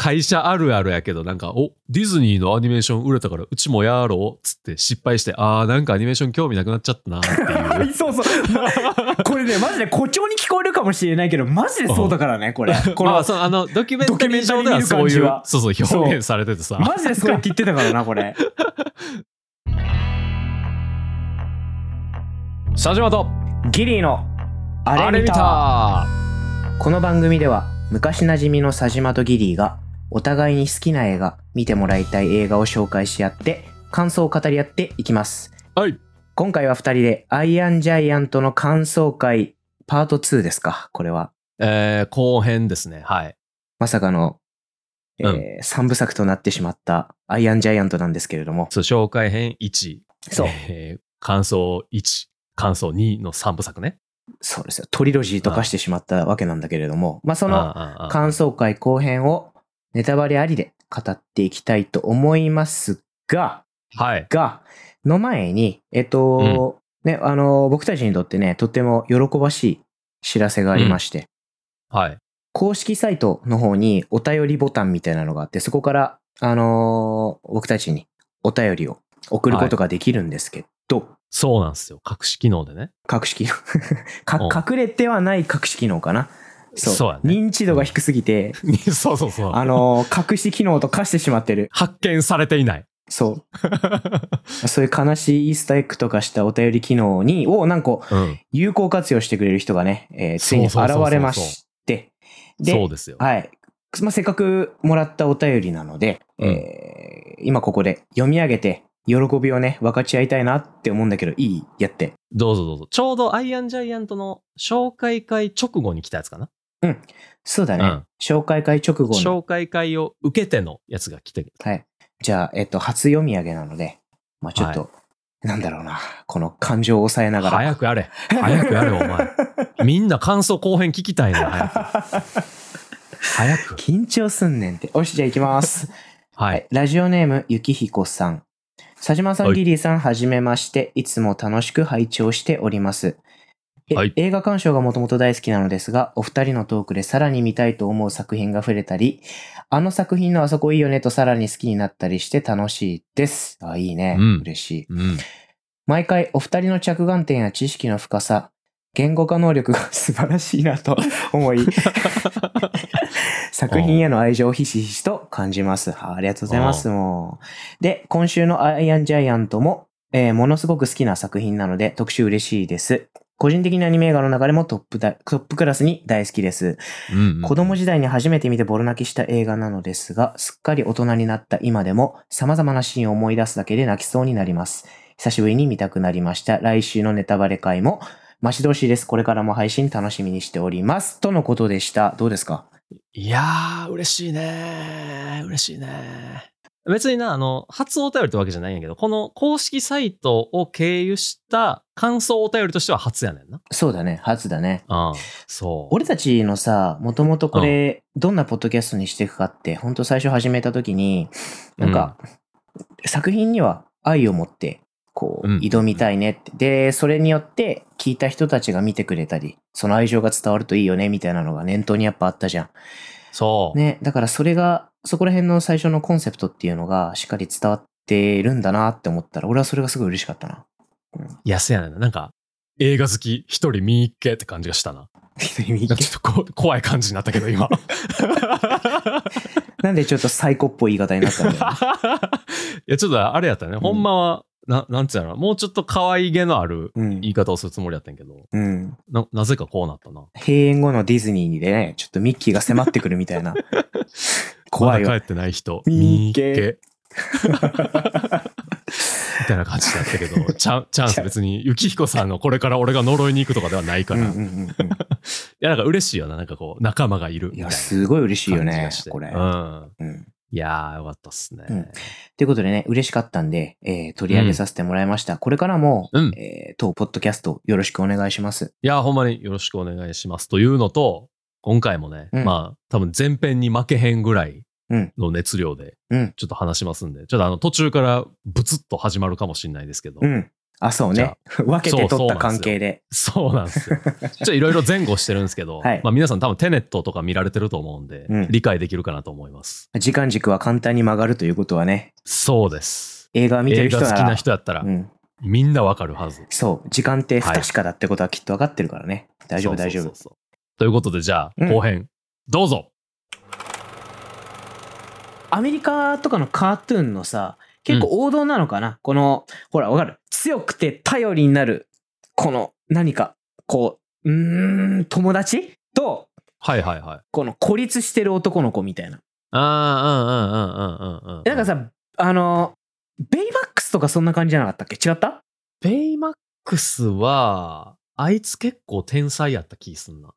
会社あるあるやけど、なんか、お、ディズニーのアニメーション売れたから、うちもやろうっつって失敗して、あー、なんかアニメーション興味なくなっちゃったなっていう。そうそう。これね、マジで誇張に聞こえるかもしれないけど、マジでそうだからね、これ。このまあ、その、あの、ドキュメンタリー上ではそういうそうそう、表現されててさ。マジでそうやって言ってたからな、これ。佐島と、ギリーのあれ見た。たこの番組では、昔馴染みの佐島とギリーが、お互いに好きな映画、見てもらいたい映画を紹介し合って、感想を語り合っていきます。はい。今回は二人で、アイアンジャイアントの感想会、パート2ですか、これは。えー、後編ですね。はい。まさかの、えーうん三部作となってしまったアイアンジャイアントなんですけれども。そう、紹介編1。そう。えー感想1、感想2の3部作ね。そうですよ。トリロジーと化してしまったわけなんだけれども、まあそのああああ感想会後編をネタバレありで語っていきたいと思いますが、はい。が、の前に、えっと、ね、あの、僕たちにとってね、とっても喜ばしい知らせがありまして、はい。公式サイトの方にお便りボタンみたいなのがあって、そこから、あのー僕たちにお便りを送ることができるんですけど、そうなんですよ。隠し機能でね。隠し機能 隠れてはない隠し機能かな。そう。そうやね認知度が低すぎて、そうそうそう。あのー隠し機能と化してしまってる。発見されていない。そう。そういう悲しいイースターエッグとかしたお便り機能に、をなんかうん。有効活用してくれる人がね、えーついに現れまして。で、そうですよ。はい。まあ、せっかくもらったお便りなので、うんえー今ここで読み上げて、喜びをね、分かち合いたいなって思うんだけど、いい？やって。どうぞどうぞ。ちょうどアイアンジャイアントの紹介会直後に来たやつかな。そうだね。うん紹介会直後の。紹介会を受けてのやつが来てる。はい。じゃあ、えっと、初読み上げなので、まあちょっと、なんだろうな、この感情を抑えながら。早くやれ。早くやれ、お前。みんな感想後編聞きたいね早く。早く。緊張すんねんって。よし、じゃあ行きます。は はいい。。ラジオネーム、ゆきひこさん。佐島さん、はいリリーさん、はじめまして。いつも楽しく拝聴しております。えはい映画鑑賞がもともと大好きなのですが、お二人のトークでさらに見たいと思う作品が触れたり、あの作品のあそこいいよねとさらに好きになったりして楽しいです。あ、いいね。うん嬉しい。うん。毎回お二人の着眼点や知識の深さ、言語化能力が素晴らしいなと 思い、作品への愛情をひしひしと感じます。あありがとうございます。もう。で、今週のアイアンジャイアントも、えーものすごく好きな作品なので特集嬉しいです。個人的なアニメ映画の中でもトップだトップクラスに大好きです。うん子供時代に初めて見てボロ泣きした映画なのですが、すっかり大人になった今でも様々なシーンを思い出すだけで泣きそうになります。久しぶりに見たくなりました。来週のネタバレ会も待ち遠しいです。これからも配信楽しみにしております。とのことでした。どうですか？いやー、嬉しいね嬉しいね別にな、あの、初お便りってわけじゃないんやけど、この公式サイトを経由した感想お便りとしては初やねんな。そうだね。初だね。うん。そう。俺たちのさ、もともとこれ、どんなポッドキャストにしていくかって、本当最初始めた時に、なんか、作品には愛を持って、こう、うん挑みたいねって。で、それによって、聞いた人たちが見てくれたり、その愛情が伝わるといいよね、みたいなのが念頭にやっぱあったじゃん。そう。ね、だからそれが、そこら辺の最初のコンセプトっていうのが、しっかり伝わってるんだなって思ったら、俺はそれがすごい嬉しかったな。いや、な。なんか、映画好き一人見に行けって感じがしたな。一人見なんかちょっとこ怖い感じになったけど、今。なんでちょっとサイコっぽい言い方になったんだよ。いや、ちょっとあれやったね。ほんまは、ななんつうやろなもうちょっと可愛げのあるうん言い方をするつもりやったんやけど、うん。な、なぜかこうなったな。閉園後のディズニーにでね、ちょっとミッキーが迫ってくるみたいな。怖いわ。まだ帰ってない人、見見に行けけ。みたいな感じだったけど、チャンチャンス別に、幸彦さんのこれから俺が呪いに行くとかではないから、うんうんうんうんいや、なんか嬉しいよな。なんかこう、仲間がいるみいいなすごい嬉しいよね。これ。うん。うん。いやー、よかったっすね。うんということでね、嬉しかったんで、えー取り上げさせてもらいました。これからも、うんえー当ポッドキャストよろしくお願いします。いやー、ほんまによろしくお願いします。というのと、今回もね、うんまあ、多分前編に負けへんぐらいうん。の熱量で、うん。ちょっと話しますんで、ちょっとあの途中からブツッと始まるかもしれないですけど、うん。あ、そうね。分けて取った関係で。そうなんですよ。ちょっといろいろ前後してるんですけど、はいまあ皆さん多分テネットとか見られてると思うんで、うん理解できるかなと思います。時間軸は簡単に曲がるということはね、そうです。映画見てる人なら、映画好きな人やったら、うん、みんなわかるはず。そう、時間って不確かだってことはきっと分かってるからね。大丈夫、大丈夫ということで、じゃあ、うん後編、どうぞ。アメリカとかのカートゥーンのさ、結構王道なのかな、この、ほら、わかる？強くて頼りになる、この、何か、こう、うーん、友達？と、はいはいはい。この孤立してる男の子みたいな。あー、うんうんうんうんうんうん。なんかさ、あの、ベイマックスとかそんな感じじゃなかったっけ？違った？ベイマックスは、あいつ結構天才やった気すんな。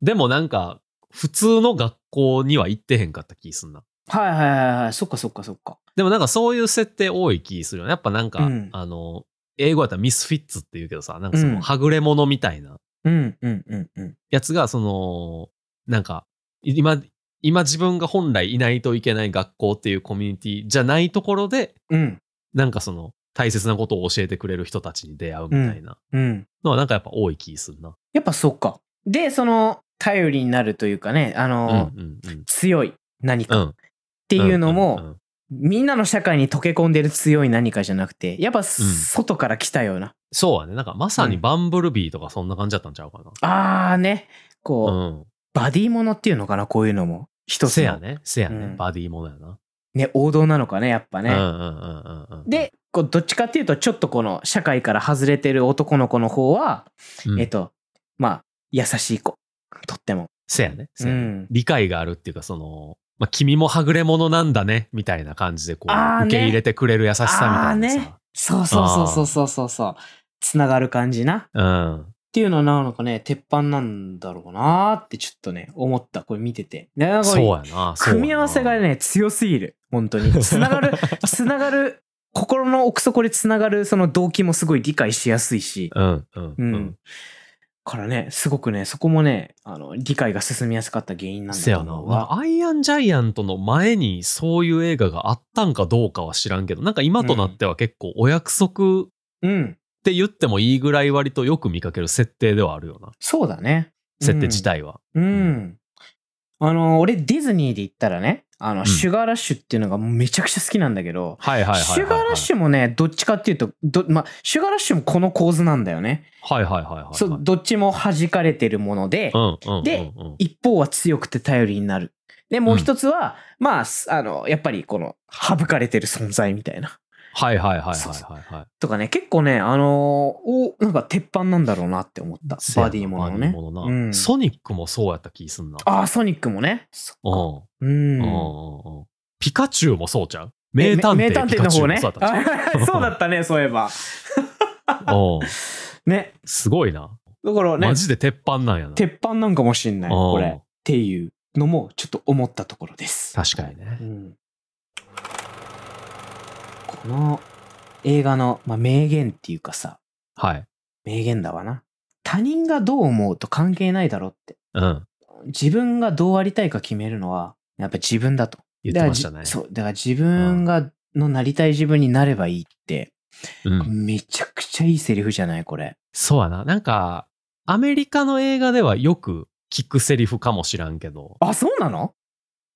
でもなんか、普通の学校には行ってへんかった気すんな。はいはいはいはい。そっかそっかそっか。でもなんかそういう設定多い気するよね。やっぱなんか、うんあの、英語やったらミスフィッツって言うけどさ、なんかそうんの、はぐれ者みたいなうんうんうんうん。やつが、その、なんか、今、今自分が本来いないといけない学校っていうコミュニティじゃないところで、うんなんかその、大切なことを教えてくれる人たちに出会うみたいなうん。のはなんかやっぱ多い気するな。やっぱそっか。で、その、頼りになるというかね、あうんの、うんうん。強い何かっうん。ていうのも、んんんみんなの社会に溶け込んでる強い何かじゃなくて、やっぱ外から来たような。そうはね。なんかまさにバンブルビーとかそんな感じだったんちゃうかな。あーね、こう、うん。バディものっていうのかな、こういうのも。一つのせやね。せやね。うんバディものやな。ね、王道なのかね、やっぱね。うんうんうんうんうん。で、こうどっちかっていうと、ちょっとこの社会から外れてる男の子の方は、うん、えっと、まあ、優しい子。とっても。せやね。せやねうん理解があるっていうか、その、まあ、君もはぐれ者なんだね、みたいな感じで、こう、受け入れてくれる優しさみたいなさ。ねそうそうそうそうそうそうそう。つながる感じな。っうん。ていうのはなんかね、鉄板なんだろうなーってちょっとね、思った。これ見てて。そうやな。組み合わせがね、強すぎる。本当に。つながる、つながる、心の奥底でつながるその動機もすごい理解しやすいし。うんうんううん。ん。からね、すごくね、そこもね、あの、理解が進みやすかった原因なんせやな。だと思うまわ。あアイアンジャイアントの前にそういう映画があったんかどうかは知らんけど、なんか今となっては結構お約束っうん。て言ってもいいぐらい割とよく見かける設定ではあるよな。そうだね。設定自体は。うん。あの、俺ディズニーで言ったらね、あの、んシュガーラッシュっていうのがめちゃくちゃ好きなんだけど、はいはいはいはい、はい。シュガーラッシュもね、どっちかっていうと、どまあ、シュガーラッシュもこの構図なんだよね。はいはいはいはい。そう、どっちも弾かれてるもので、うんうんうんうん。で一方は強くて頼りになる。で、もう一つは、まあ、すあの、やっぱりこの、省かれてる存在みたいな。はいはいはいはいはいはい。とかね、結構ね、あのーお、なんか鉄板なんだろうなって思った。バディものねのなうんソニックもそうやった気すんな。ああ、ソニックもね。そうん。ピカチュウもそうちゃう？名探偵。ピカチュウもそうだったんちゃうあ そうだったね、そういえば。うん。ね。すごいな。だからねマ、ジで鉄板なんやな。鉄板なんかもしんない、うんこれ。っていうのもちょっと思ったところです。確かにねう。ん。この映画の、まあ、名言っていうかさ、はい。名言だわな。他人がどう思うと関係ないだろって。うん。自分がどうありたいか決めるのは、やっぱ自分だと。言ってましたね。そう。だから自分が、のなりたい自分になればいいって、うん。めちゃくちゃいいセリフじゃないこれ。そうやな。なんか、アメリカの映画ではよく聞くセリフかもしらんけど。あ、そうなの？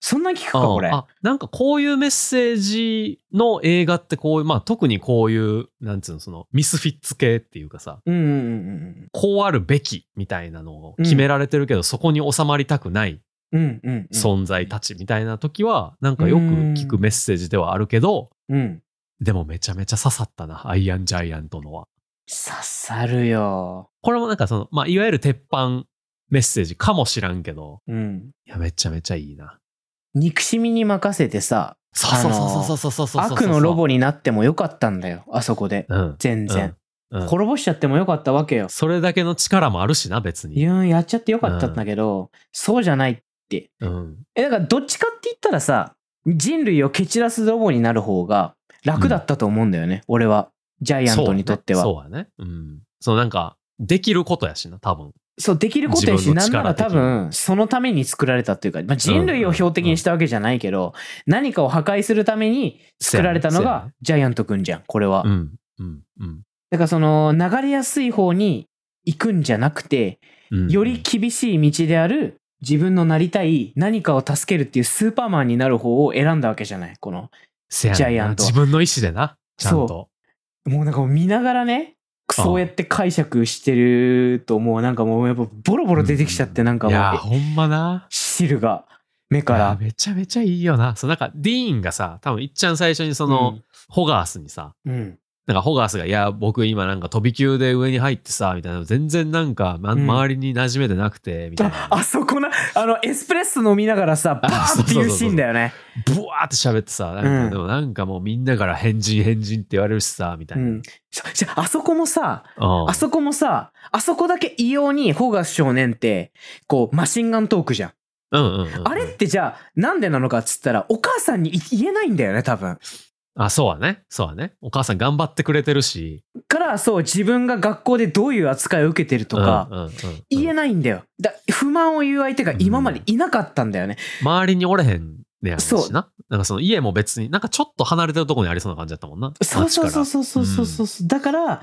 そんな聞くか、これ。うんあ、なんかこういうメッセージの映画ってこういう、まあ特にこういう、なんつうの、そのミスフィッツ系っていうかさ、うんうんうんうんこうあるべきみたいなのを決められてるけど、そこに収まりたくないうん。うんうんうん。存在たちみたいな時は、なんかよく聞くメッセージではあるけど、うん。でもめちゃめちゃ刺さったな、アイアンジャイアントのは。刺さるよ。これもなんかその、まあいわゆる鉄板メッセージかもしらんけど、うん。いや、めちゃめちゃいいな。憎しみに任せてさ、そうそうそうそうそうそう悪のロボになってもよかったんだよ、あそこで。うん、全然、うんうん、滅ぼしちゃってもよかったわけよ。それだけの力もあるしな、別に。うん、やっちゃってよかったんだけど、そうじゃないって。うん、え、だからどっちかって言ったらさ、人類を蹴散らすロボになる方が楽だったと思うんだよね、俺は。ジャイアントにとっては。そうだね。うん。そうなんか、できることやしな、多分。そう、できることやし、なんなら多分、そのために作られたっていうか、まあ、人類を標的にしたわけじゃないけど、何かを破壊するために作られたのがジャイアントくんじゃん、これは。うん。うん。うん。だからその流れやすい方に行くんじゃなくて、うんより厳しい道である自分のなりたい何かを助けるっていうスーパーマンになる方を選んだわけじゃない。この、ジャイアント自分の意思でな、ちゃんと。もうなんか見ながらね、そうやって解釈してるともうなんかもうやっぱボロボロ出てきちゃってなんかいや、もうほんまな。汁が目かいやら。めちゃめちゃいいよな。そう、なんか、ディーンがさ、多分いっちゃん最初にその、ホガースにさ、うん、うん。なんかホガースが、いや、僕今なんか飛び級で上に入ってさ、みたいな、全然なんか、ま、うん周りに馴染めてなくて、みたいな。ああそこな、あの、エスプレッソ飲みながらさ、バーっていうシーンだよね。ブワーって喋ってさ、なんか、うんでもなんかもうみんなから変人変人って言われるしさ、みたいうな。ん。あそこもさ、うんあそこもさ、あそこだけ異様にホーガス少年って、こう、マシンガントークじゃん。うんうんうんうん。あれってじゃあ、なんでなのかっつったら、お母さんにい言えないんだよね、多分。あ、そうはね。そうはね。お母さん頑張ってくれてるし。から、そう、自分が学校でどういう扱いを受けてるとか、うんうんうんうん言えないんだよ。だ不満を言う相手が今までいなかったんだよね。周りにおれへんねやろそうしな。なんかその家も別に、なんかちょっと離れてるところにありそうな感じだったもんな。そうそうそうう。そうそうそうそう、だから、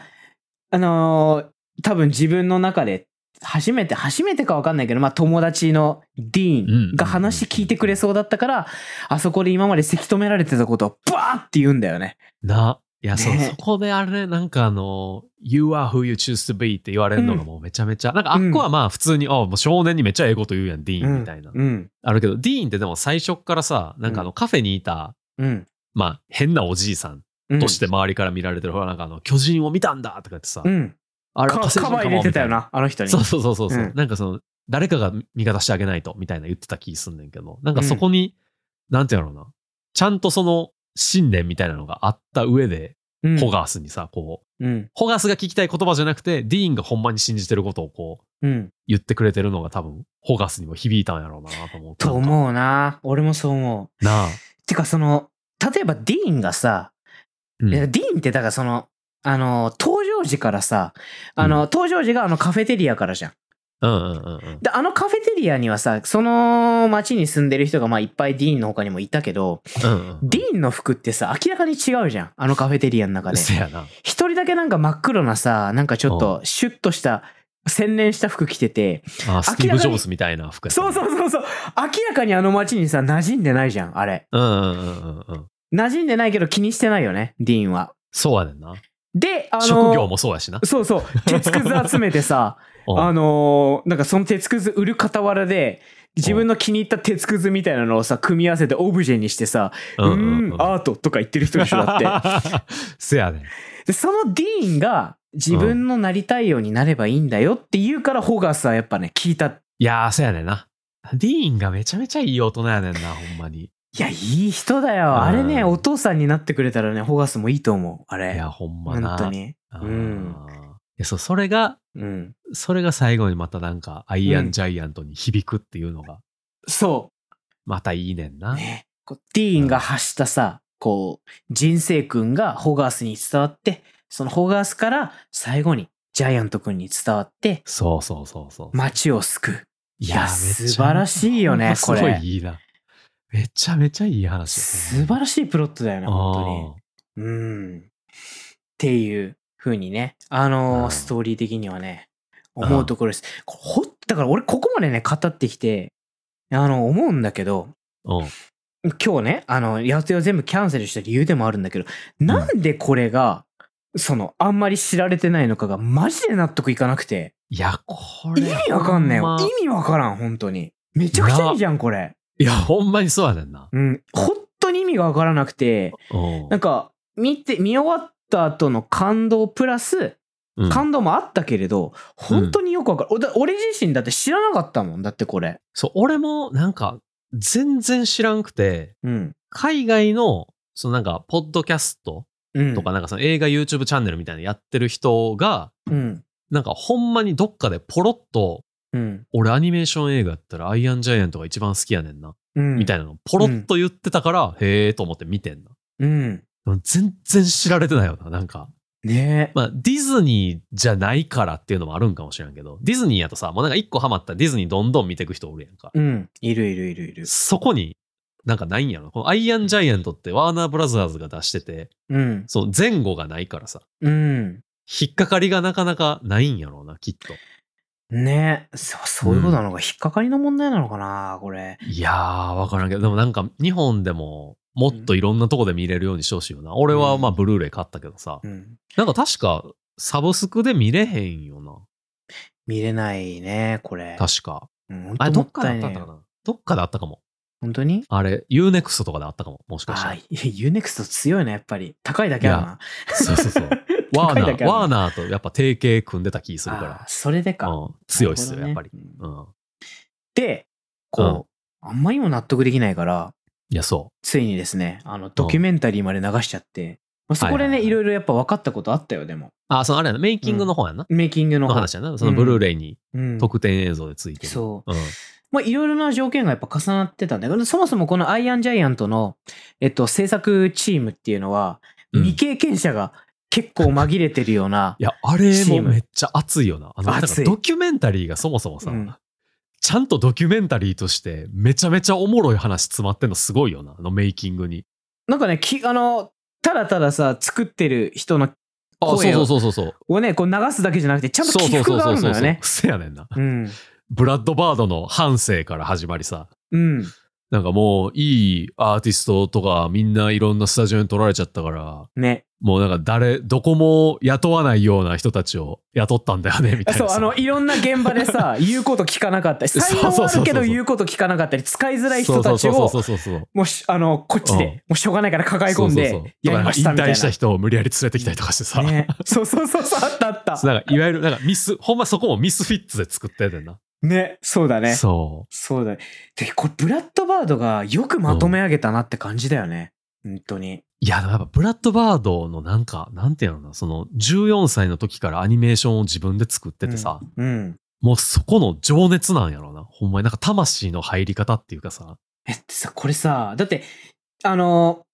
あのー多分自分の中で、初めて、初めてか分かんないけど、まあ友達のディーンが話聞いてくれそうだったから、あそこで今までせき止められてたことをバーって言うんだよね。な。いや、そう、ねそこであれ、なんかあの、You are who you choose to be って言われるのがもうめちゃめちゃ、なんかあっこはまあ普通に、あもう少年にめっちゃええこと言うやん、ディーンみたいな。うん。あるけど、ディーンってでも最初っからさ、なんかあのカフェにいた、うん。まあ変なおじいさんうん。として周りから見られてる、ほらなんかあの、巨人を見たんだとか言ってさ、うん。あれか火星人かもカバー入れてたよな、あの人に。そうそうそうそうそう、うんなんかその、誰かが味方してあげないと、みたいな言ってた気すんねんけど、なんかそこに、なんていうのな、ちゃんとその信念みたいなのがあった上で、うん。ホガースにさ、こう、うん。ホガースが聞きたい言葉じゃなくて、ディーンがほんまに信じてることをこう、うん。言ってくれてるのが多分、ホガースにも響いたんやろうなと思う。と思うな。俺もそう思う。なあ。てかその、例えばディーンがさ、ディーンってだからその、あの、登場時からさ、あの、登場時があのカフェテリアからじゃん。うんうんうんうん。で、あのカフェテリアにはさ、その街に住んでる人がまあいっぱいディーンの他にもいたけど、うんうんディーンの服ってさ、明らかに違うじゃん。あのカフェテリアの中で。せやな。一人だけなんか真っ黒なさ、なんかちょっとシュッとした、洗練した服着てて、あスティーブ・ジョブズみたいな服そうそうそうそう、明らかにあの街にさ、馴染んでないじゃん、あれ。うんうんうんうんうん。馴染んでないけど気にしてないよね、ディーンは。そうやねんな。で、あの職業もそうやしな。そうそう、鉄くず集めてさ、うんあのーなんかその鉄くず売る傍らで、自分の気に入った鉄くずみたいなのをさ、組み合わせてオブジェにしてさ、うーん、アートとか言ってる人でしょ、だって。せやねん。で、そのディーンが自分のなりたいようになればいいんだよって言うから、ホガースはやっぱね、聞いた。いやー、せやねんな。ディーンがめちゃめちゃいい大人やねんな、ほんまに。いや、いい人だよ。あれね、うんお父さんになってくれたらね、ホガースもいいと思う。あれ。いや、ほんまな。本当に。あー。うんいやそう、それが、うん。それが最後にまたなんか、アイアンジャイアントに響くっていうのが、そまたいいねんな。う。ね。こうディーンが発したさ、こう、人生君がホガースに伝わって、そのホガースから最後にジャイアント君に伝わって、そうそうそうそう。街を救う。いや、めっちゃ素晴らしいよね、こほんますごいれ。いいな。めちゃめちゃいい話素晴らしいプロットだよね、本当に。に。うん。っていう風にね、あのーうんストーリー的にはね、思うところです。ほっだから俺ここまでね、語ってきて、あの、思うんだけど、うん。今日ね、あの、予定を全部キャンセルした理由でもあるんだけど、なんでこれが、その、あんまり知られてないのかが、マジで納得いかなくて、いや、こ意れ。味わかんないよ。意味わからん、本当に。めちゃくちゃいいじゃん、これ。いや、ほんまにそうやねんな。うん。本当に意味がわからなくて、うんなんか、見て、見終わった後の感動プラス、うん。感動もあったけれど、本当によくわかる。おだ俺自身だって知らなかったもん、だってこれ。そう、俺もなんか、全然知らんくて、うん。海外の、そのなんか、ポッドキャストうん。とか、なんかその映画 YouTube チャンネルみたいなのやってる人が、うん。なんかほんまにどっかでポロッと、うん。俺アニメーション映画やったらアイアンジャイアントが一番好きやねんな。うん。みたいなのポロッと言ってたから、へーと思って見てんな。うん。全然知られてないよな、なんか。ねえ。まあ、ディズニーじゃないからっていうのもあるんかもしれんけど、ディズニーやとさ、もうなんか一個ハマったらディズニーどんどん見ていく人おるやんか。うん。いるいるいるいる。そこに、なんかないんやろ。このアイアンジャイアントってワーナーブラザーズが出してて、うん。その前後がないからさ。うん。引っかかりがなかなかないんやろうな、きっと。ねそそういうことなのか、引っかかりの問題なのかな、これ。いやー、わからんけど、でもなんか日本でももっといろんなとこで見れるようにしてほしいよな。俺はまあブルーレイ買ったけどさ、うん。なんか確かサブスクで見れへんよな。見れないね、これ。確か。うん、本あれ、どっかであったかな？どっかであったかも。本当に？あれ、UNEXT とかであったかも。もしかしたらああ、。ユーネクスト強いな、やっぱり。高いだけあるな。そうそうそう。ワーナー、ワーナーとやっぱ提携組んでた気するかあらー。それでか。うん、強いっすよ、なるほやっぱり。うんうん。で、こう、あんまりにも納得できないから、いや、そついにですね、あの、ドキュメンタリーまで流しちゃって、まあそこでね、はいろいろやっぱ分かったことあったよ、でも。う。あ、そのあれやな、メイキングの方やな？メイキングの話やな？そのブルーレイにうん特典映像でついてる。そう。うん。まあ、いろいろな条件がやっぱ重なってたんだけど、そもそもこのアイアンジャイアントの、えっと、制作チームっていうのは、うん未経験者が結構紛れてるような、いや、あれもめっちゃ熱いよな。あの、ドキュメンタリーがそもそもさ、うんちゃんとドキュメンタリーとしてめちゃめちゃおもろい話詰まってんのすごいよな。あのメイキングに。なんかね、きあの、ただたださ、作ってる人の声をそうそうそうそう。をね、こう流すだけじゃなくて、ちゃんと起伏があるのよね。せやねんな。うん。ブラッドバードの半生から始まりさ。うん。なんかもういいアーティストとかみんないろんなスタジオに取られちゃったから、ね。もうなんか誰、どこも雇わないような人たちを雇ったんだよね、みたいそう。あの、いろんな現場でさ、言うこと聞かなかったり、才能あるけど言うこと聞かなかったり、使いづらい人たちを。もうし、あの、こっちで、うんもうしょうがないから抱え込んで、やりましたみたいな。引退した人を無理やり連れてきたりとかしてさ。ね。そうそうそうそう、あったあった。なんかいわゆるなんかミス、ほんまそこもミスフィッツで作ってんな。ね、そうだね。そそうだね。で、これ、ブラッドバードがよくまとめ上げたなって感じだよね。本当に。う。いや、やっぱブラッドバードのなんか、なんていうのかな、その14歳の時からアニメーションを自分で作っててさ、うん。もうそこの情熱なんやろうな。ほんまになんか魂の入り方っていうかさ。えってさ、これさ、だって、あの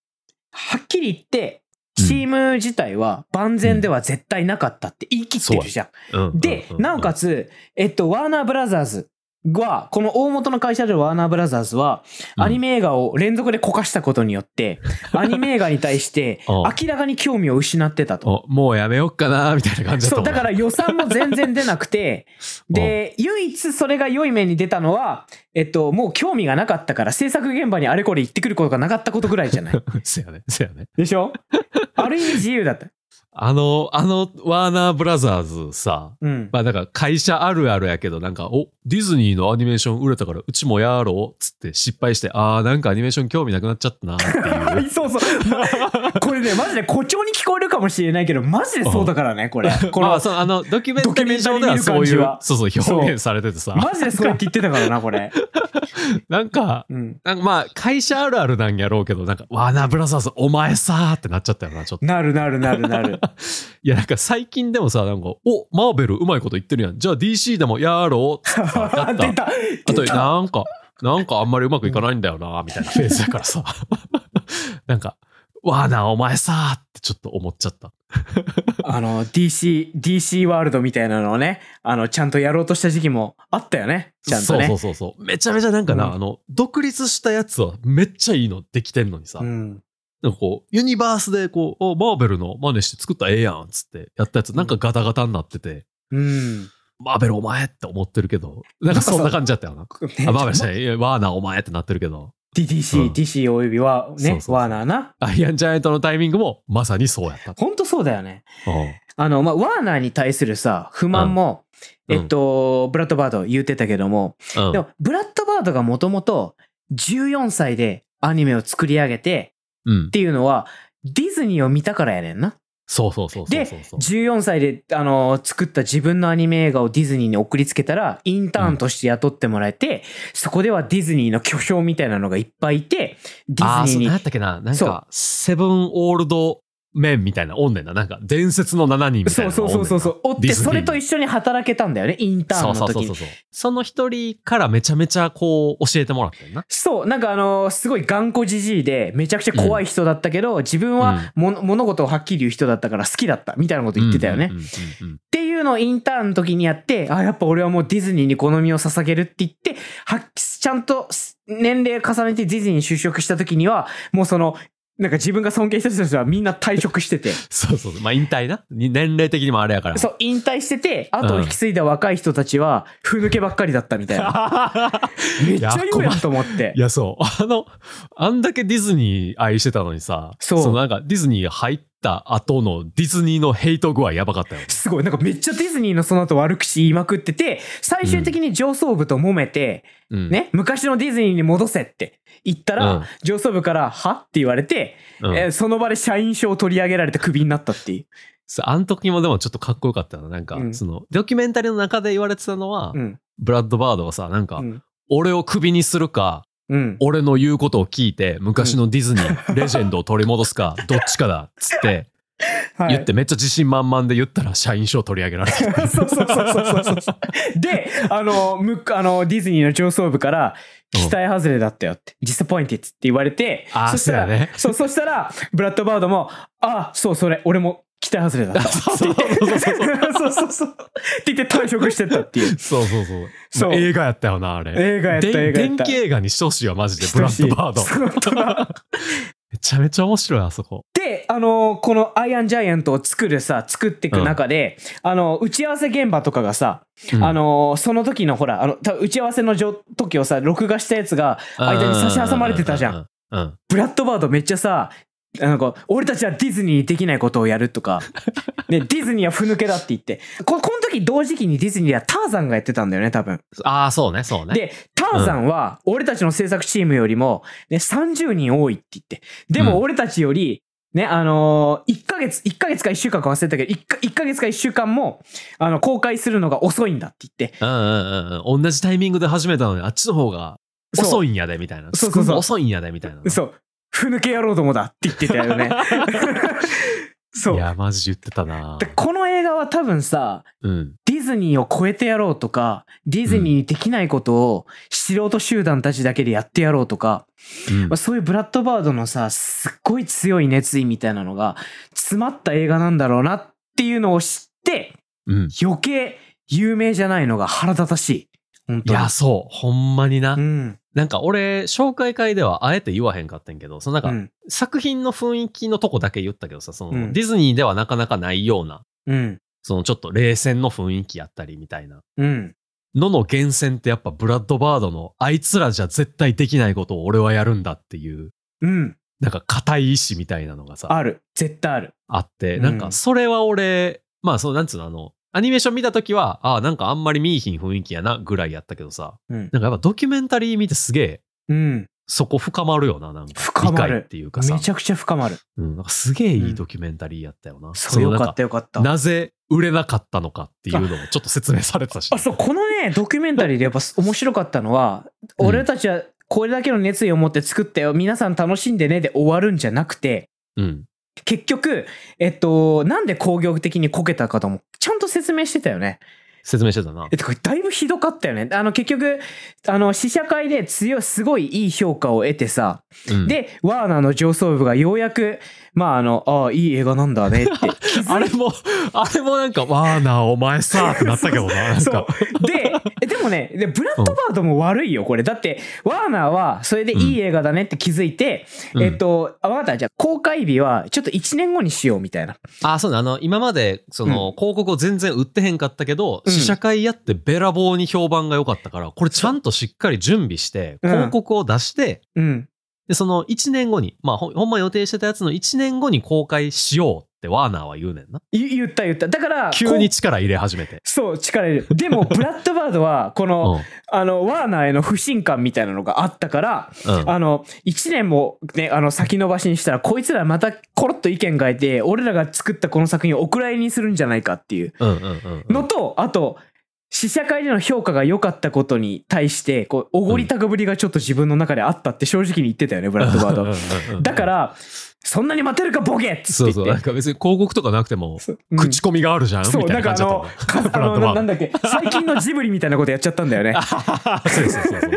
はっきり言って、うんチーム自体は万全では絶対なかったって言い切ってるじゃん。うん。で、なおかつ、えっと、ワーナーブラザーズは、この大元の会社であるワーナーブラザーズは、うんアニメ映画を連続でこかしたことによって、アニメ映画に対して うん明らかに興味を失ってたと。おもうやめよっかな、みたいな感じだとそう。だから予算も全然出なくて、で、唯一それが良い面に出たのは、えっと、もう興味がなかったから制作現場にあれこれ行ってくることがなかったことぐらいじゃない？せやね、せやね。でしょ？ある意味自由だった。あの、あの、ワーナーブラザーズさ、うん。まあなんか会社あるあるやけど、なんか、お、ディズニーのアニメーション売れたからうちもやろうっつって失敗して、あーなんかアニメーション興味なくなっちゃったなっていう。そうそう。これね、マジで誇張に聞こえるかもしれないけど、マジでそうだからね、これ。このまあ、そのあの、ドキュメンタリー上ではそういうそうそう、表現されててさ、マジでそうやって言ってたからな、これ。なんか、うん。なんかまあ、会社あるあるなんやろうけど、なんか、ワーナーブラザーズ、お前さーってなっちゃったよな、ちょっと。なるなるなるなる。いや、なんか最近でもさ、なんか、お、マーベルうまいこと言ってるやん。じゃあ DC でもやろうっつってさ、やった。出たあと、なんか、なんかあんまりうまくいかないんだよな、みたいなフェーズだからさ。なんか、わーな、お前さーってちょっと思っちゃった。あの、DC、DC ワールドみたいなのをね、あの、ちゃんとやろうとした時期もあったよね。ちゃんとね。そうそうそうそう。めちゃめちゃなんかな、うんあの、独立したやつはめっちゃいいのできてんのにさ、うん。なんかこう、ユニバースでこう、おマーベルの真似して作ったらええやん、つってやったやつ、なんかガタガタになってて、うん。マーベルお前って思ってるけど、なんかそんな感じだったよな。あ、マーベルじゃないワーナーお前ってなってるけど、DC、うん DC およびはねそうそう、そうワーナーな。アイアンジャイアントのタイミングもまさにそうやった。ほんとそうだよね。うんあの、まあ、ワーナーに対するさ、不満も、うんえっと、ブラッドバード言ってたけども、うんでも、ブラッドバードがもともと14歳でアニメを作り上げてうんっ。ていうのは、ディズニーを見たからやねんな。そうそうそうそうで、そうそう。14歳で、あの、作った自分のアニメ映画をディズニーに送りつけたら、インターンとして雇ってもらえて、そこではディズニーの巨匠みたいなのがいっぱいいて、デああ、そう、ィズニーに何やったっけななんそうか、セブンオールドメンみたいなおんねんな。なんか、伝説の7人みたそいうなそうそうそうそう。おって、それと一緒に働けたんだよね、インターンの時に。そうそうそうそう。その一人からめちゃめちゃこう、教えてもらったよな。そう、なんかあのすごい頑固じじいで、めちゃくちゃ怖い人だったけど、自分はもの物事をはっきり言う人だったから好きだった、みたいなこと言ってたよね。うんうんうんうんっていうのをインターンの時にやって、あ、やっぱ俺はもうディズニーに好みを捧げるって言って、はちゃんと年齢を重ねてディズニーに就職した時には、もうその、なんか自分が尊敬した人たちはみんな退職してて、そうそう。まあ引退な。に年齢的にもあれやから。そう、引退してて、後を引き継いだ若い人たちは、ふぬけばっかりだったみたいな。めっちゃ言うやんと思ってい。や、そう。あの、あんだけディズニー愛してたのにさ、そうのなんかディズニー入った後のディズニーのヘイト具合やばかったよ。すごい。なんかめっちゃディズニーのその後悪口言いまくってて、最終的に上層部と揉めて、うん。ね、昔のディズニーに戻せって言ったら、うん上層部から、はって言われて、うん。えーその場で社員証を取り上げられてクビになったっていう。あの時もでもちょっとかっこよかったな。なんか、うんその、ドキュメンタリーの中で言われてたのは、うん。ブラッドバードがさ、なんか、うん。俺をクビにするか、うん。俺の言うことを聞いて、昔のディズニー、レジェンドを取り戻すか、どっちかだ、つって、はい言ってめっちゃ自信満々で言ったら社員証取り上げられた。そうそうそうそうそうそう。で、あの、むあの、ディズニーの上層部から、期待外れだったよって、 disappointed って言われて、そしたら、そうやねそう、そしたら、ブラッドバードも、あ、そう、それ、俺も期待外れだった。そうそうそうそうそうそうそう。って言って退職してったっていう。そうそうそう。そう映画やったよな、あれ。映画やったで映画やった電気映画にしてほしいわ、マジで。ブラッドバード。めちゃめちゃ面白い、あそこ。で、あのこのアイアンジャイアントを作るさ、作っていく中で、あの、打ち合わせ現場とかがさ、うんあのその時のほら、あの、打ち合わせのじょ時をさ、録画したやつが間に差し挟まれてたじゃん。ん。うん。ブラッドバードめっちゃさ、なんか、俺たちはディズニーにできないことをやるとか、ね、ディズニーはふぬけだって言って、ここの時同時期にディズニーではターザンがやってたんだよね、多分。ああ、そうね、そうね。で、ターザンは、俺たちの制作チームよりも、ね、30人多いって言って。でも、うん俺たちより、ね、あのー、1ヶ月、1ヶ月か1週間か忘れたけど、1, か1ヶ月か1週間も、あの、公開するのが遅いんだって言って。うんうんうんうん。同じタイミングで始めたのに、あっちの方が遅いんやで、みたいな。そうそうそう遅いんやで、みたいな。そう。ふぬけ野郎どもだって言ってたよね。そう。いや、マジ言ってたなで、このは多分さ、うん。ディズニーを超えてやろうとか、ディズニーにできないことを素人集団たちだけでやってやろうとか、うんまあ、そういうブラッドバードのさ、すっごい強い熱意みたいなのが詰まった映画なんだろうなっていうのを知って、うん。余計有名じゃないのが腹立たしい。本当に。いや、そう。ほんまにな。うん。なんか俺、紹介会ではあえて言わへんかったんやけど、そのなんか、うん。作品の雰囲気のとこだけ言ったけどさ、その、うんディズニーではなかなかないような、うん。そのちょっと冷戦の雰囲気やったりみたいな。うん。のの源泉ってやっぱブラッドバードのあいつらじゃ絶対できないことを俺はやるんだっていう、うん。なんか固い意志みたいなのがさ、ある。絶対ある。あって、うんなんかそれは俺、まあそうなんつうのあの、アニメーション見たときは、ああ、なんかあんまり見いひん雰囲気やなぐらいやったけどさ、うん。なんかやっぱドキュメンタリー見てすげえ、うん。そこ深まるよな、なんか。深まるっていうかさめ。ちゃくちゃ深まる。うん、なんかすげえいいドキュメンタリーやったよな。そう、よのなんかったよかった。なぜ売れなかったのかっていうのもちょっと説明されてたし。あ、そう、このね、ドキュメンタリーでやっぱ面白かったのは、俺たちはこれだけの熱意を持って作ったよ、皆さん楽しんでねで終わるんじゃなくて、うん。結局、えっと、なんで工業的にこけたかとも、ちゃんと説明してたよね。説明してたなえ。っと、これだいぶひどかったよね。あの、結局、あの、試写会で強い、すごいいい評価を得てさ、うん、で、ワーナーの上層部がようやく、まあ、あの、ああ、いい映画なんだねって あれも、あれもなんか、ワーナーお前さってなったけどな。なんそかう。で、えでもね、でブラッドバードも悪いよ、これ。だって、ワーナーはそれでいい映画だねって気づいて、うんえっと、あ、わかった。じゃあ、公開日はちょっと1年後にしようみたいな。あ、そうね。あの、今まで、その、広告を全然売ってへんかったけど、うん試写会やってべらぼうに評判が良かったから、これちゃんとしっかり準備して、うん広告を出して、うん。で、その1年後に、まあほんま予定してたやつの1年後に公開しようってワーナーは言うねんな。言言った言った。だから、急に力入れ始めて。そう、力入れる。でも、ブラッドバードは、この、うん。あの、ワーナーへの不信感みたいなのがあったから、うん。あの、1年もね、あの、先延ばしにしたら、こいつらまたコロッと意見変えて、俺らが作ったこの作品をお蔵入りにするんじゃないかっていう。のと、あと、試写会での評価が良かったことに対して、こう、おごり高ぶりがちょっと自分の中であったって正直に言ってたよね、ブラッドバード。だか、ら、そんなに待てるか、ボケっつそうそう。って言って。なんか別に広告とかなくても、そううん口コミがあるじゃん、そう、みたないな感じだったの、かあの ななんだっけ、最近のジブリみたいなことやっちゃったんだよね。そうそうそうそう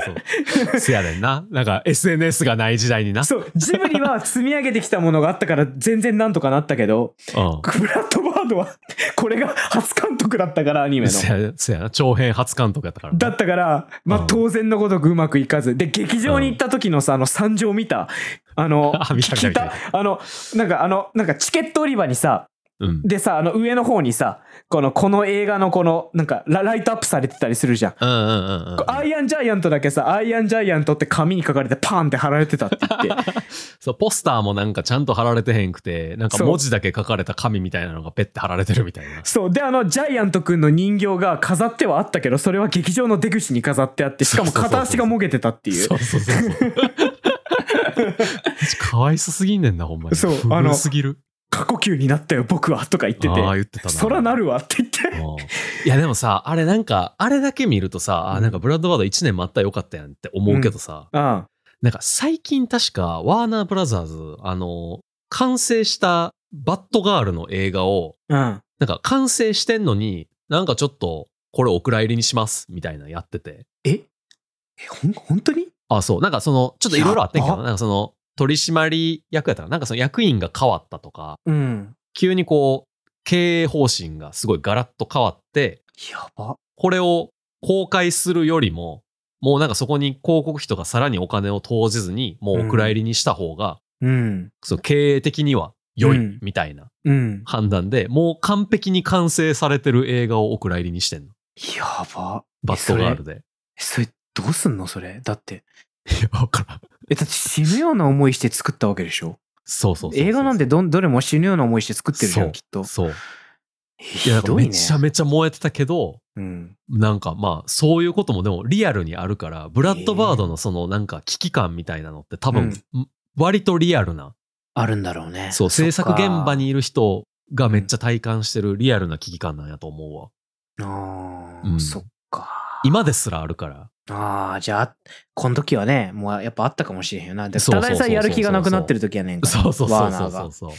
そう。せやねんな。なんか SNS がない時代にな。そう、ジブリは積み上げてきたものがあったから全然なんとかなったけど、うブラッドバードは、これが初監督だったから、アニメん。の。せや、な。長編初監督やったからな。だったから、まあうん当然のごとくうまくいかず。で、劇場に行った時のさ、あの惨状見た。あの、あ見た聞いたあの、なんかあの、なんかチケット売り場にさ、うん。でさ、あの上の方にさ、この、この映画のこの、なんかラライトアップされてたりするじゃん。うんうんうんうん。アイアンジャイアントだけさ、アイアンジャイアントって紙に書かれてパンって貼られてたって言って。そう、ポスターもなんかちゃんと貼られてへんくて、なんか文字だけ書かれた紙みたいなのがペッて貼られてるみたいな。そう。で、あの、ジャイアントくんの人形が飾ってはあったけど、それは劇場の出口に飾ってあって、しかも片足がもげてたっていうそ。うそうそうそう。かわいそすぎんねんな、ほんまに。そうあのすぎる。過呼吸になったよ、僕は、とか言ってて。ああ、言ってたな。そらなるわって言って。うんいやでもさ、あれなんか、あれだけ見るとさ、あなんかブラッドバード1年待ったらよかったやんって思うけどさ、あなんか最近確かワーナーブラザーズ、あの、完成したバッドガールの映画を、あ、うん。なんか完成してんのに、なんかちょっと、これお蔵入りにします、みたいなのやってて。え？え、ほん、本当に？あ、そう。なんかその、ちょっといろいろあってんけど、なんかその、取締役やったら、な？んかその役員が変わったとか、うん。急にこう、経営方針がすごいガラッと変わって、やば。これを公開するよりも、もうなんかそこに広告費とかさらにお金を投じずに、もうお蔵入りにした方が、うん。その経営的には良いうんみたいなうん。判断で、もう完璧に完成されてる映画をお蔵入りにしてんの。やば。バッドガールで。それ、どうすんのそれ？だって。いや、わからん。え、だって死ぬような思いして作ったわけでしょ？そうそう映画なんてどんどれも死ぬような思いして作ってるじゃん、きっと。そう。えい。めちゃめちゃ燃えてたけど、うん。なんかまあ、そういうこともでもリアルにあるから、ブラッドバードのそのなんか危機感みたいなのって多分、割とリアルな、あるんだろうね。そう、制作現場にいる人がめっちゃ体感してるリアルな危機感なんやと思うわ。ああ、うんそっか。今ですらあるから。ああ、じゃあ、この時はね、もうやっぱあったかもしれへんよな。ただでさえやる気がなくなってる時やねんから。そうそうそうそうそうそう。うん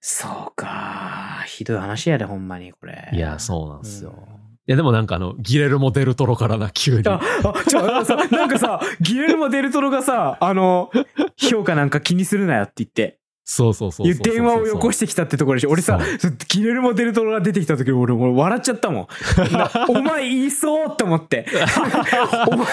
そうか。ひどい話やで、ほんまに、これ。いや、そうなんですよ。うんいや、でもなんかあの、ギレルモ・デルトロからな、急に。あ、あ、ちょ、さ、なんかさ、ギレルモ・デルトロがさ、あの、評価なんか気にするなよって言って、そうそうそうそう。電話をよこしてきたってところでしょ。俺さそ、ギレルモ・デルトロが出てきた時俺、俺笑っちゃったもん。な お前言いそうって思って。お前、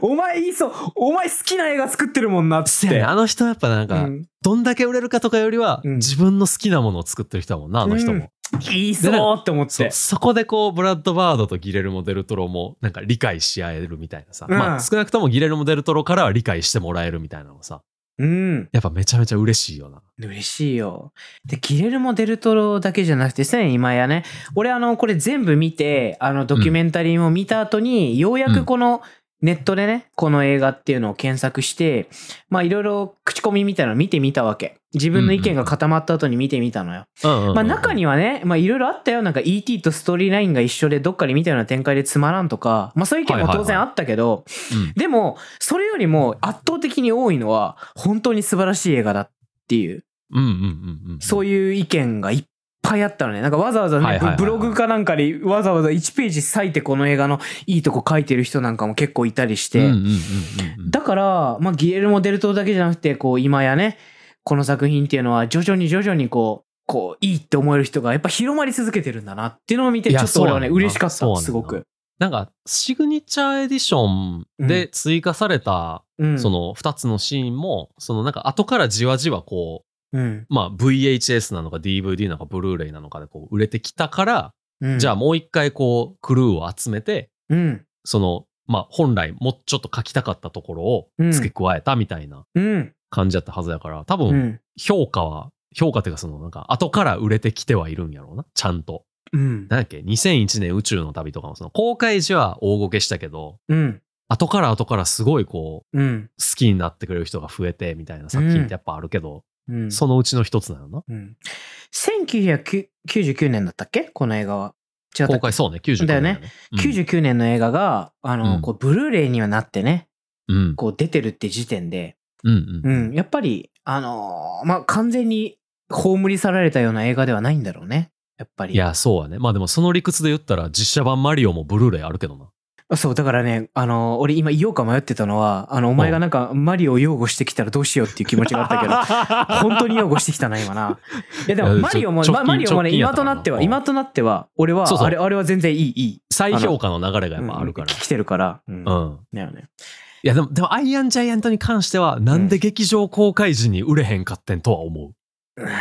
お前言いそう。お前好きな映画作ってるもんなって。あの人やっぱなんか、うんどんだけ売れるかとかよりは、うん自分の好きなものを作ってる人だもんな、あの人も。うん言いそうって思って。そこでこう、ブラッドバードとギレルモ・デルトロもなんか理解し合えるみたいなさ。うんまあ少なくともギレルモ・デルトロからは理解してもらえるみたいなのさ。うん。やっぱめちゃめちゃ嬉しいよな。嬉しいよ。で、ギレルモ・デルトロだけじゃなくて、すでに今やね、俺あの、これ全部見て、あの、ドキュメンタリーも見た後に、ようやくこの、ネットでね、この映画っていうのを検索して、まあいろいろ口コミみたいなの見てみたわけ。自分の意見が固まった後に見てみたのよ。まあ中にはね、まあいろいろあったよ。なんか ET とストーリーラインが一緒でどっかで見たような展開でつまらんとか、まあそういう意見も当然あったけど、うんでも、それよりも圧倒的に多いのは、本当に素晴らしい映画だっていう。そういう意見がいっぱいあったのね。なんかわざわざね、ブログかなんかにわざわざ1ページ割いてこの映画のいいとこ書いてる人なんかも結構いたりして。だから、まあギレルモ・デルトロだけじゃなくて、こう今やね、この作品っていうのは徐々に徐々にこう、こう、いいって思える人がやっぱ広まり続けてるんだなっていうのを見て、ちょっと俺はね、嬉しかった、すごく。なんか、シグニチャーエディションで追加された、うん。そ、の2つのシーンも、そのなんか後からじわじわこうん。う、まあ VHS なのか DVD なのかブルーレイなのかでこう売れてきたから、うんじゃあ、もう一回こうクルーを集めて、うん。その、まあ本来もうちょっと書きたかったところを付け加えたみたいなうん。感じだったはずやから、多分うん。評価は、評価っていうかそのなんか後から売れてきてはいるんやろうな、ちゃんと。うん。なんだっけ ?2001 年宇宙の旅とかもその公開時は大ごけしたけど、うん。後から後からすごいこう、うん。好きになってくれる人が増えてみたいな作品ってやっぱあるけど、うん。そのうちの一つなのな。うん。1999年だったっけ？この映画は。違公開そうね、99年だよね。うん99年の映画が、あの、うんこう、ブルーレイにはなってね、うん。こう出てるって時点で、うんうん。うん、やっぱり、あのーまあ、完全に葬り去られたような映画ではないんだろうね。やっぱり。いや、そうやね。まあでもその理屈で言ったら実写版マリオもブルーレイあるけどな。そう、だからね、あのー俺今言おうか迷ってたのは、あの、お前がなんかマリオを擁護してきたらどうしようっていう気持ちがあったけど、本当に擁護してきたな、今な。いや、でもいやマリオも、ちょまマリオもね、直近や今となっては、うん今となっては、俺は、そうそうあれ、あれは全然いい、いい。再評価の流れがやっぱあるから。うん来てるから。うん。うん。だよね。いやでも、でもアイアンジャイアントに関しては、なんで劇場公開時に売れへんかってんとは思う。うーんい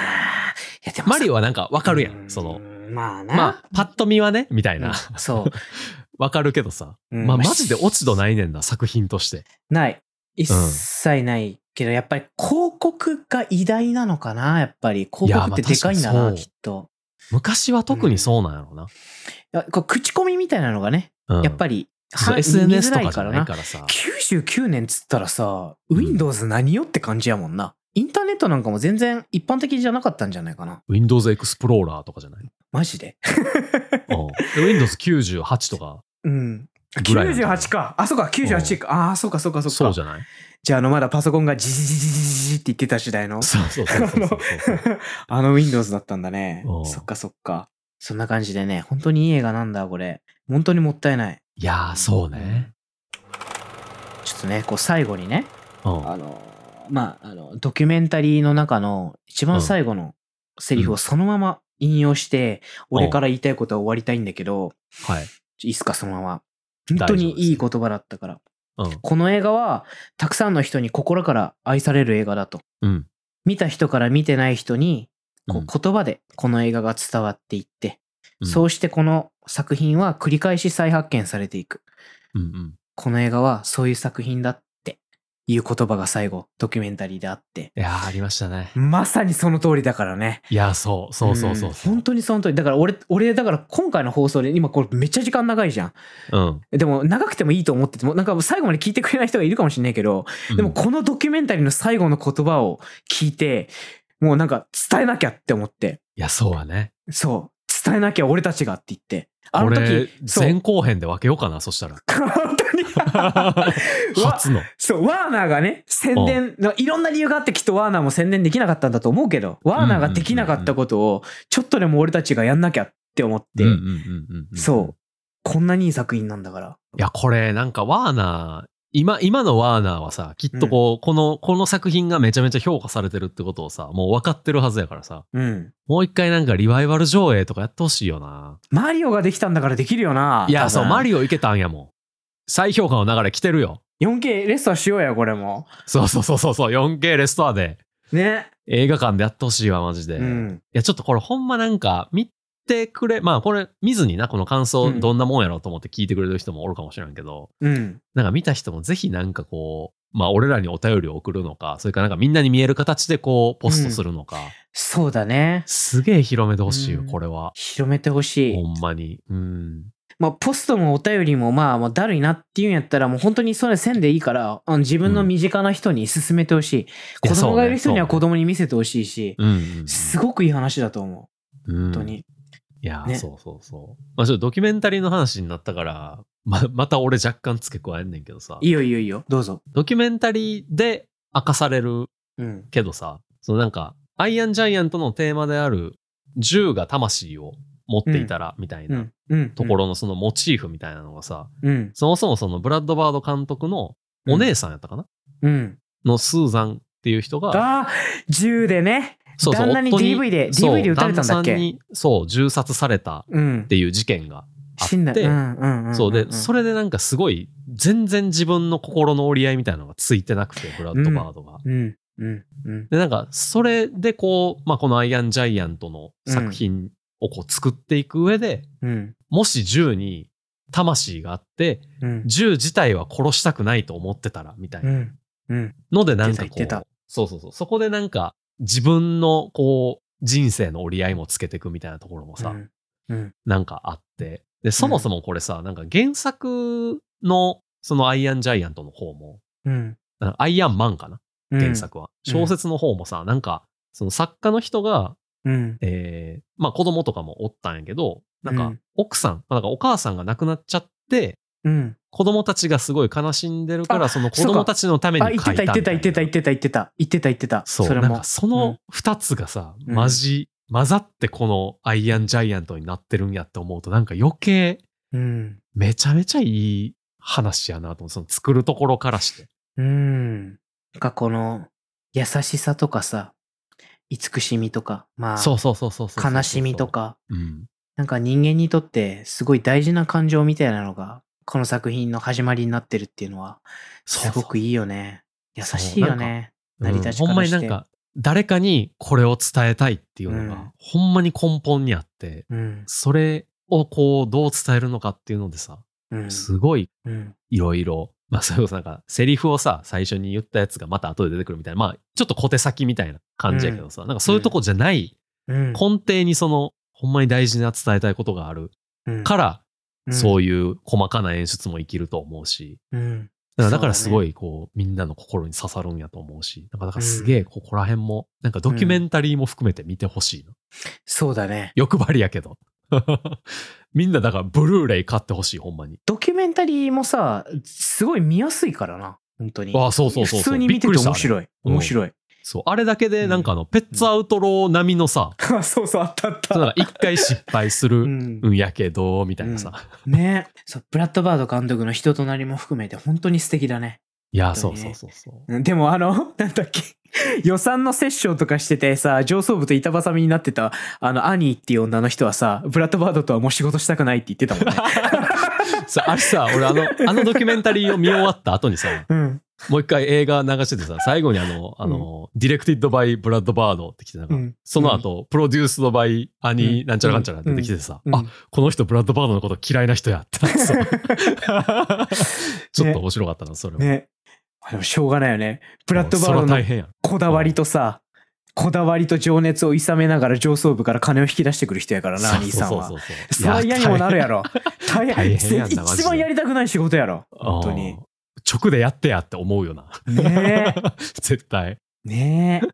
やでもマリオはなんかわかるや。うんその、。まあな。まあ、パッと見はね、みたいな。うんそう。わかるけどさ。うんまあ、マジで落ち度ないねんな、作品として。ない。一切ないけど、やっぱり広告が偉大なのかなやっぱり。広告ってでかいんだな、きっと。昔は特にそうなんやろうな。いやこう口コミみたいなのがね、うんやっぱり、そうは SNS とかじゃないからさ。99年っつったらさ、うん Windows 何よって感じやもんな。インターネットなんかも全然一般的じゃなかったんじゃないかな。Windows Explorer とかじゃない、マジで？うんで Windows 98とか、うん。ぐらいなんじゃない？98か。あ、そうか、98か。ああ、そうか、そうか、そうか。そうじゃない？じゃあ、あの、まだパソコンがジジジジジジジって言ってた時代の。そうそうそうそうそうそう。あの Windows だったんだねう。んそっかそっか。そんな感じでね、本当にいい映画なんだ、これ。本当にもったいない。いやー、そうね。ちょっとね、こう最後にね、うん。あの、まあ、あの、ドキュメンタリーの中の一番最後のセリフをそのまま引用して、俺から言いたいことは終わりたいんだけど、はい。いいっすか、そのまま。本当にいい言葉だったから。うん。この映画は、たくさんの人に心から愛される映画だと。うん。見た人から見てない人に、こうんう言葉でこの映画が伝わっていって、うんそうしてこの作品は繰り返し再発見されていく。うんうん。この映画はそういう作品だっていう言葉が最後、ドキュメンタリーであって。いやー、ありましたね。まさにその通りだからね。いやー、そう、そうそうそうそう。ん本当にその通り。だから俺、俺、だから今回の放送で、今これめっちゃ時間長いじゃん。うん。でも長くてもいいと思ってても、なんか最後まで聞いてくれない人がいるかもしれないけど、でもこのドキュメンタリーの最後の言葉を聞いて、もうなんか伝えなきゃって思って。いや、そうはね。そう。伝えなきゃ俺たちがって言って。あの時。前後編で分けようかな、そしたら。本当に。わ初の。そう、ワーナーがね、宣伝、いろんな理由があってきっとワーナーも宣伝できなかったんだと思うけど、ワーナーができなかったことを、ちょっとでも俺たちがやんなきゃって思って、そう。こんなにいい作品なんだから。いや、これ、なんか、ワーナー、今、今のワーナーはさ、きっとこう、この、この作品がめちゃめちゃ評価されてるってことをさ、もう分かってるはずやからさ、うん。もう一回なんかリバイバル上映とかやってほしいよな。マリオができたんだからできるよな。いや、そう、マオ。リオいけたんやもん。再評価の流れ来てるよ。4K レストアしようや、これも。そうそうそうそうそう、4K レストアで、ね。映画館でやってほしいわ、マジで。いうん。や、ちょっとこれほんまなんか、見てくれ、まあこれ見ずにな、この感想うんどんなもんやろうと思って聞いてくれる人もおるかもしれんけど、うん。なんか見た人もぜひなんかこう、まあ俺らにお便りを送るのか、それからなんかみんなに見える形でこう、ポストするのか、そうだね。すげえ広めてほしいよ、うんこれは。広めてほしい。ほんまに。うん。まあ、ポストもお便りもまあ、まあ、だるいなっていうんやったら、もう本当にそれせんでいいから、あの自分の身近な人に勧めてほしい。子供がいる人には子供に見せてほしいし、うんうんうん。すごくいい話だと思う。本本当に。。いや、ねそうそうそう。まあちょっとドキュメンタリーの話になったから、ま、また俺若干付け加えんねんけどさ、いいよいいよいいよ。どうぞ。ドキュメンタリーで明かされるうん。けどさ、そのなんか、アイアンジャイアントのテーマである、銃が魂を持っていたら、みたいうなんうん。ところのそのモチーフみたいなのがさ、うん。そもそもそのブラッドバード監督のお姉さんやったかな、うん。のスーザンっていう人が、ああ、銃でね。そうそう、旦那に夫 DV で DV で撃たれたんだっけ？旦那さんに、そう、銃殺されたうんっ。ていう事件があ。って、うんうんうんん。そうで、それ。れでなんかすごい、全然自分の心の折り合いみたいなのがついてなくて、ブラッドバードが。うん。うん。うん。で、なんか、それでこう、まあ、このアイアンジャイアントの作品をこう作っていく上で、うん。もし銃に魂があって、うん。銃自体は殺したくないと思ってたら、みたいうなんうん。ので、なんかこう、そうそうそう、そこでなんか、自分のこう、人生の折り合いもつけていくみたいなところもさ、うん。うん。なんかあって。で、そもそもこれさ、なんか原作の、そのアイアンジャイアントの方も、うん。あアイアンマンかな？うん原。作は。うん小説の方もさ、なんか、その作家の人が、うん。えー、まあ子供とかもおったんやけど、なんかうん奥さん、なんかお母さんが亡くなっちゃって、うん。子供たちがすごい悲しんでるから、あその子供たちのためにあ、書いた言ってた言ってた言ってた言ってた言ってた言ってた言ってた。そう、それもなんか。その二つがさ、うんマジ、混ざってこのアイアンジャイアントになってるんやって思うと、なんか余計、うん。めちゃめちゃいい話やなと思う。その作るところからして。うん。なんかこの、優しさとかさ、慈しみとか、まあ、そうそうそうそうそうそう悲しみと。か、うん。なんか人間にとってすごい大事な感情みたいなのがこの作品の始まりになってるっていうのは、すごくいいよね。優しいよね。成り立ちうんほんま。になんか、誰かにこれを伝えたいっていうのが、うんほんまに根本にあって、うん。それをこう、どう伝えるのかっていうのでさ、うん。すごいうん。いろいろ、まあ、それこそなんか、セリフをさ、最初に言ったやつがまた後で出てくるみたいな、まあ、ちょっと小手先みたいな感じやけどさ、なんかそういうとこじゃない、うん。根底にその、ほんまに大事な伝えたいことがあるうんから、うんそういう細かな演出も生きると思うし、うん。だからすごいこう、みんなの心に刺さるんやと思うし、なんかだからすげえここら辺も、なんかドキュメンタリーも含めて見てほしいな。そうだね。欲張りやけど。みんなだからブルーレイ買ってほしい、ほんまに。ドキュメンタリーもさ、すごい見やすいからな。本当に。ああ、そうそうそうそう。普通に見てて面白い。うん面白い。そう。あれだけでなんかあの、ペッツアウトロー並みのさ、あ そうそう、あったあっそうなんか一回失敗するうんんやけど、みたいなさ。ねそう、ブラッドバード監督の人となりも含めて本当に素敵だね。いや、本当にねそうそうそうそう。うんでもあの、なんだっけ、予算のセッションとかしててさ、上層部と板挟みになってた、あの、アニーっていう女の人はさ、ブラッドバードとはもう仕事したくないって言ってたもんね。さあれさ、俺あの、あのドキュメンタリーを見終わった後にさ、うん。もう一回映画流しててさ、最後にあの、あの、ディレクティッドバイブラッドバードって来てなんか、うんその後、プロデュースドバイアニーなんちゃらかんちゃら出てきてさ、うんあ、この人ブラッドバードのこと嫌いな人やってなってさ ちょっと面白かったな、それも。ね。あでもしょうがないよね。ブラッドバーそドの。こだわりとさ、こだわりと情熱を諌めながら上層部から金を引き出してくる人やからな、兄さんは。そうそうそうそうそれは嫌にもなるやろ。大変。一番やりたくない仕事やろ。本当に。。直でやってやって思うよな。ね 絶対。え。ねえ。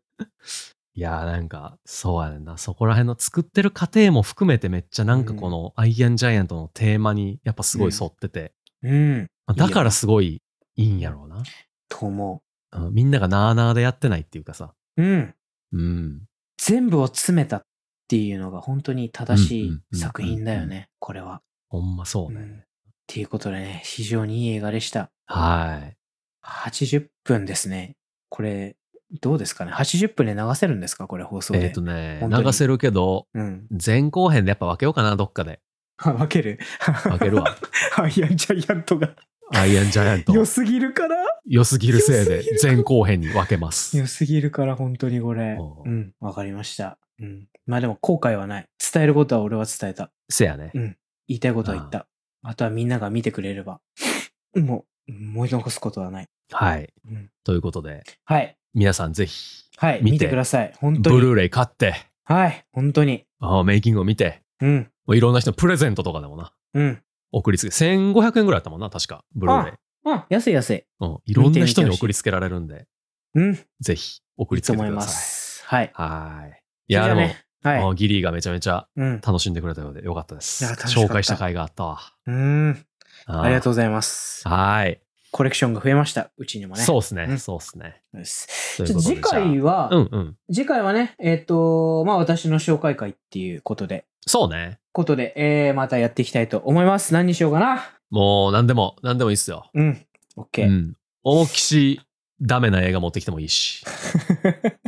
いやーなんか、そうやねんな。そこら辺の作ってる過程も含めてめっちゃなんかこのアイアンジャイアントのテーマにやっぱすごい沿ってて、うん。まあだからすごいいいんやろうな。と思うんみんながなーなーでやってないっていうかさ。う。うん。うん。全部を詰めたっていうのが本当に正しうんうんうんうんい作品だよね、これは。ほんまそうね。うんっていうことでね、非常にいい映画でした。はい。80分ですね。これ、どうですかね ?80 分で流せるんですか？これ放送で。えっ、とね、流せるけど、うん。前後編でやっぱ分けようかな、どっかで。あ分ける？分けるわ。アイアンジャイアントがアイアンジャイアント。良すぎるから？良すぎるせいで前後編に分けます。良すぎるから本当にこれ。ううんん、わかりました。うん。まあでも後悔はない。伝えることは俺は伝えた。せやね。言いたいことは言った。あとはみんなが見てくれれば。もう、思い残すことはない。はい。うん、ということで、はい。皆さんぜひ、はい。見てください。本当に。ブルーレイ買って、はい。本当に。あーメイキングを見て、うん。もういろんな人のプレゼントとかでもな、うん。送りつけ、1500円ぐらいだったもんな、確か、ブルーレイ。あ、安い安い。うん。いろんな人に送りつけられるんで、うん。ぜひ送りついいと思いまけてください。す。はい。はい。いや、でも。はい。あギリーがめちゃめちゃうん。楽しんでくれたようでよかったです。紹介した回があったわ。うん。ありがとう。うございます。はい。コレクションが増えました。うちにもね。そうっすね。うんそうです。ということでちょっと次回は、うんうん。次回はね、えっ、と、まあ私の紹介会っていうことで、そうね。ことで、えー、またやっていきたいと思います。何にしようかな。もう何でも、何でもいいっすよ。うん。OK。うん。大きし、ダメな映画持ってきてもいいし。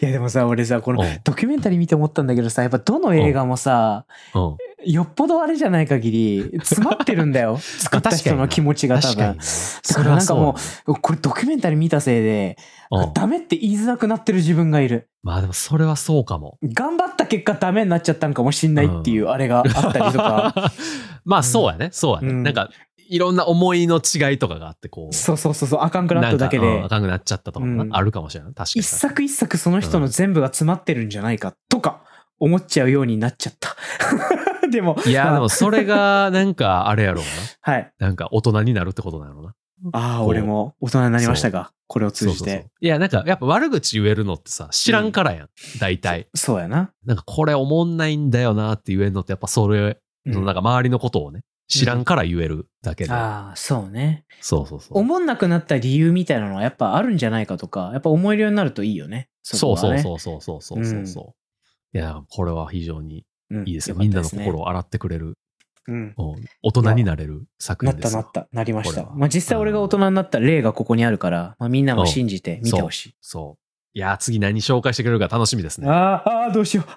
いやでもさ、俺さ、このうんドキュメンタリー見て思ったんだけどさ、やっぱどの映画もさ、うん。よっぽどあれじゃない限り、詰まってるんだよ。作った人の気持ちが多分。だからなんかもう、これドキュメンタリー見たせいで、うんダメって言いづらくなってる自分がいる。まあでもそれはそうかも。頑張った結果ダメになっちゃったんかもしんないっていうあれがあったりとか。まあそうやね。そうやね。うんなんか、いろんな思いの違いとかがあって、こう。そうそうそうそう、あかんくなっただけであ。かんくなっちゃったとかなうんあるかもしれない。確かに。一作一作その人の全部が詰まってるんじゃないかとか思っちゃうようになっちゃった。でも、いや、まあでもそれが、なんか、あれやろうはい。な。なんか、大人になるってことなのな。ああ、俺も大人になりましたが、これを通じそうそうそうて。いや、なんか、やっぱ悪口言えるのってさ、知らんからやん。大体。そうやな。なんか、これおもんないんだよなって言えるのって、やっぱそれ、のなんか周りのことをね、知らんから言えるだけで。ああ、そうね。そうそうそう。思んなくなった理由みたいなのはやっぱあるんじゃないかとか、やっぱ思えるようになるといいよね。そうそうう。そうそうそうそうそうそう。いや、これは非常にうんいいですよ。かったねみんなの心を洗ってくれる、うん。うん大人になれる作なっ品ですよ。たなった。なりました。まあ実際俺が大人になった例がここにあるから、まあみんなも信じて見てほしい。そう。いや、次何紹介してくれるか楽しみですね。あーあー、どうしよう。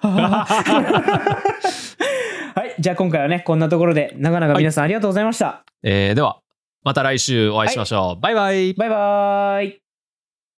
じゃあ今回はね、こんなところで、長々皆さんありがとうございました。えーでは、また来週お会いしましょう。バイバイ。バイバーイ。